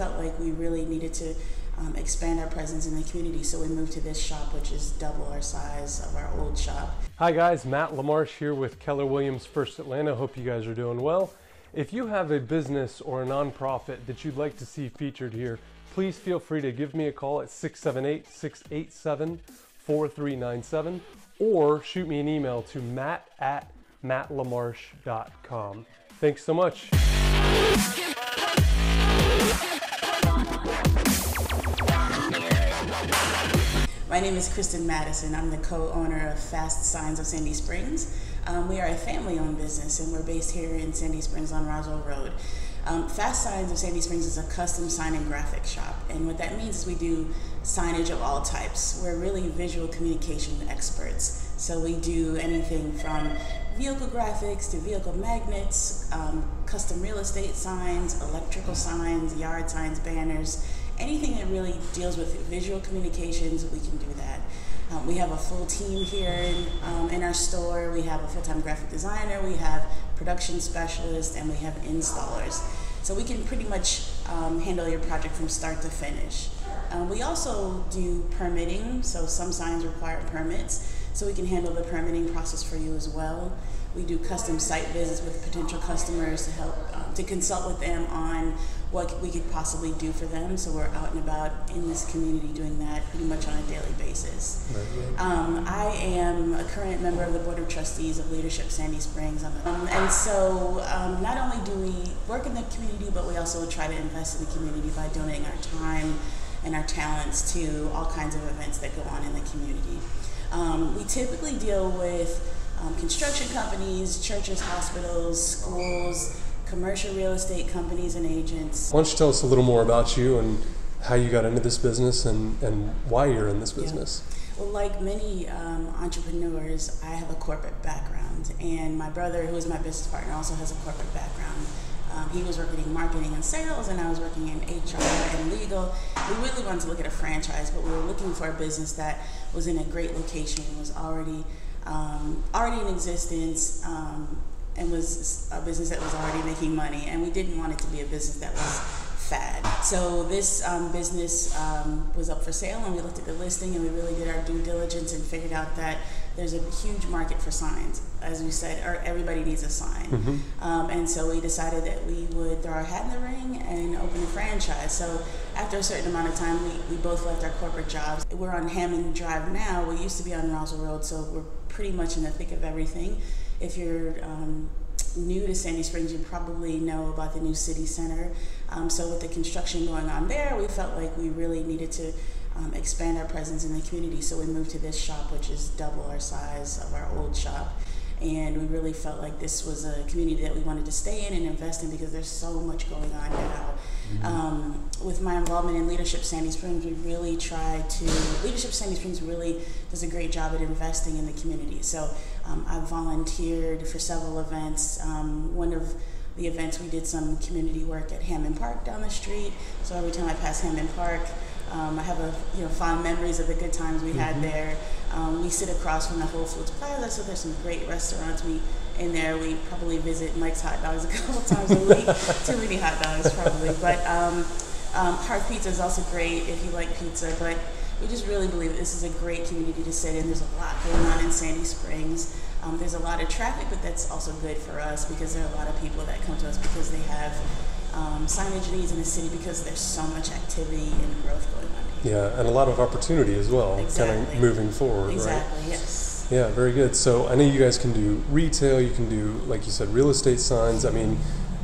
felt like we really needed to um, expand our presence in the community. So we moved to this shop, which is double our size of our old shop. Hi guys, Matt LaMarche here with Keller Williams First Atlanta. Hope you guys are doing well. If you have a business or a nonprofit that you'd like to see featured here, please feel free to give me a call at 678 687 4397 or shoot me an email to matt at mattlamarche.com. Thanks so much. My name is Kristen Madison. I'm the co-owner of Fast Signs of Sandy Springs. Um, we are a family-owned business and we're based here in Sandy Springs on Roswell Road. Um, Fast Signs of Sandy Springs is a custom sign and graphic shop and what that means is we do signage of all types. We're really visual communication experts. So we do anything from vehicle graphics to vehicle magnets, um, custom real estate signs, electrical signs, yard signs, banners, anything that really deals with visual communications, we can do that. Um, we have a full team here in, um, in our store. We have a full-time graphic designer, we have production specialists, and we have installers. So we can pretty much um, handle your project from start to finish. Um, we also do permitting, so some signs require permits, so we can handle the permitting process for you as well. We do custom site visits with potential customers to help um, to consult with them on what we could possibly do for them. So we're out and about in this community doing that pretty much on a daily basis. Um, I am a current member of the Board of Trustees of Leadership Sandy Springs. Um, and so um, not only do we work in the community, but we also try to invest in the community by donating our time and our talents to all kinds of events that go on in the community. Um, we typically deal with um, construction companies, churches, hospitals, schools, commercial real estate companies and agents. Why don't you tell us a little more about you and how you got into this business and, and why you're in this business? Yeah. Well, like many um, entrepreneurs, I have a corporate background, and my brother, who is my business partner, also has a corporate background. Um, he was working in marketing and sales, and I was working in HR and legal. We really wanted to look at a franchise, but we were looking for a business that was in a great location, was already um, already in existence um, and was a business that was already making money. And we didn't want it to be a business that was fad. So this um, business um, was up for sale, and we looked at the listing, and we really did our due diligence and figured out that there's a huge market for signs. As we said, or everybody needs a sign. Mm-hmm. Um, and so we decided that we would throw our hat in the ring and open a franchise. So after a certain amount of time, we, we both left our corporate jobs. We're on Hammond Drive now. We used to be on Roswell Road, so we're pretty much in the thick of everything. If you're um, new to Sandy Springs, you probably know about the new city center. Um, so with the construction going on there, we felt like we really needed to um, expand our presence in the community. So we moved to this shop, which is double our size of our old shop. And we really felt like this was a community that we wanted to stay in and invest in because there's so much going on now. Mm-hmm. Um, with my involvement in Leadership Sandy Springs, we really try to, Leadership Sandy Springs really does a great job at investing in the community. So um, I've volunteered for several events. Um, one of the events we did some community work at Hammond Park down the street. So every time I pass Hammond Park, um, I have a you know fond memories of the good times we had mm-hmm. there. Um, we sit across from the Whole Foods Plaza, so there's some great restaurants. We in there. We probably visit Mike's Hot Dogs a couple times a week. Too many hot dogs probably, but um, um, Hearth Pizza is also great if you like pizza. But we just really believe this is a great community to sit in. There's a lot going on in Sandy Springs. Um, there's a lot of traffic, but that's also good for us because there are a lot of people that come to us because they have um, signage needs in the city because there's so much activity and growth going on. Here. Yeah, and a lot of opportunity as well, exactly. kind of moving forward, exactly, right? yes. Yeah, very good. So I know you guys can do retail, you can do, like you said, real estate signs. I mean,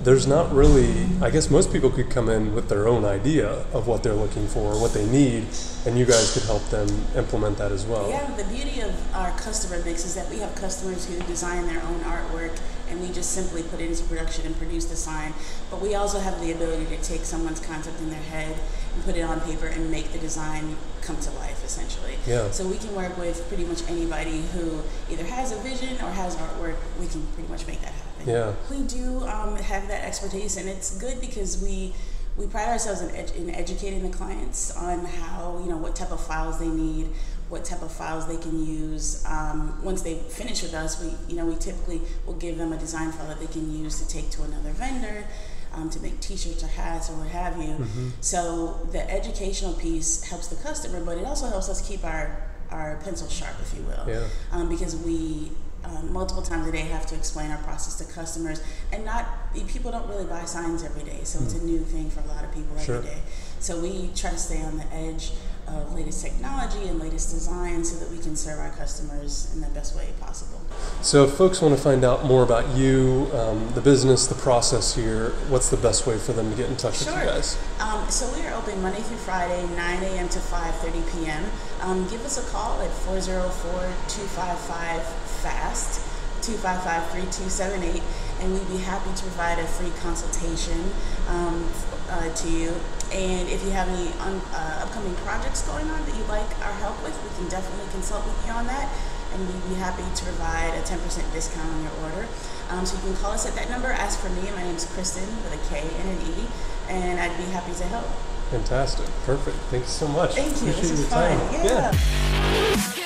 there's not really, I guess most people could come in with their own idea of what they're looking for, what they need, and you guys could help them implement that as well. Yeah, the beauty of our customer mix is that we have customers who design their own artwork and we just simply put it into production and produce the sign. But we also have the ability to take someone's concept in their head and put it on paper and make the design come to life essentially. Yeah. So we can work with pretty much anybody who either has a vision or has artwork. We can pretty much make that happen. Yeah. We do um, have that expertise and it's good because we we pride ourselves in, ed- in educating the clients on how you know what type of files they need what type of files they can use. Um, once they finish with us, we you know we typically will give them a design file that they can use to take to another vendor. um, to make T-shirts or hats or what have you. Mm-hmm. So the educational piece helps the customer, but it also helps us keep our our pencil sharp, if you will, Yeah. um, because we um, multiple times a day have to explain our process to customers, and not people don't really buy signs every day, so it's a new thing for a lot of people Hmm. Sure. every day. So we try to stay on the edge of latest technology and latest design, so that we can serve our customers in the best way possible. So, if folks want to find out more about you, um, the business, the process here, what's the best way for them to get in touch with you guys? Um, so we are open Monday through Friday, 9 a.m. to 5:30 p.m. Um, give us a call at 404-255-FAST, 255-3278, and we'd be happy to provide a free consultation um, uh, to you. And if you have any un- uh, upcoming projects going on that you'd like our help with, we can definitely consult with you on that. And we'd be happy to provide a 10% discount on your order. Um, so you can call us at that number. Ask for me. My name's Kristen with a K and an E, and I'd be happy to help. Fantastic. Perfect. Thank you so much. Thank you. Appreciate this is your fun. time. yeah.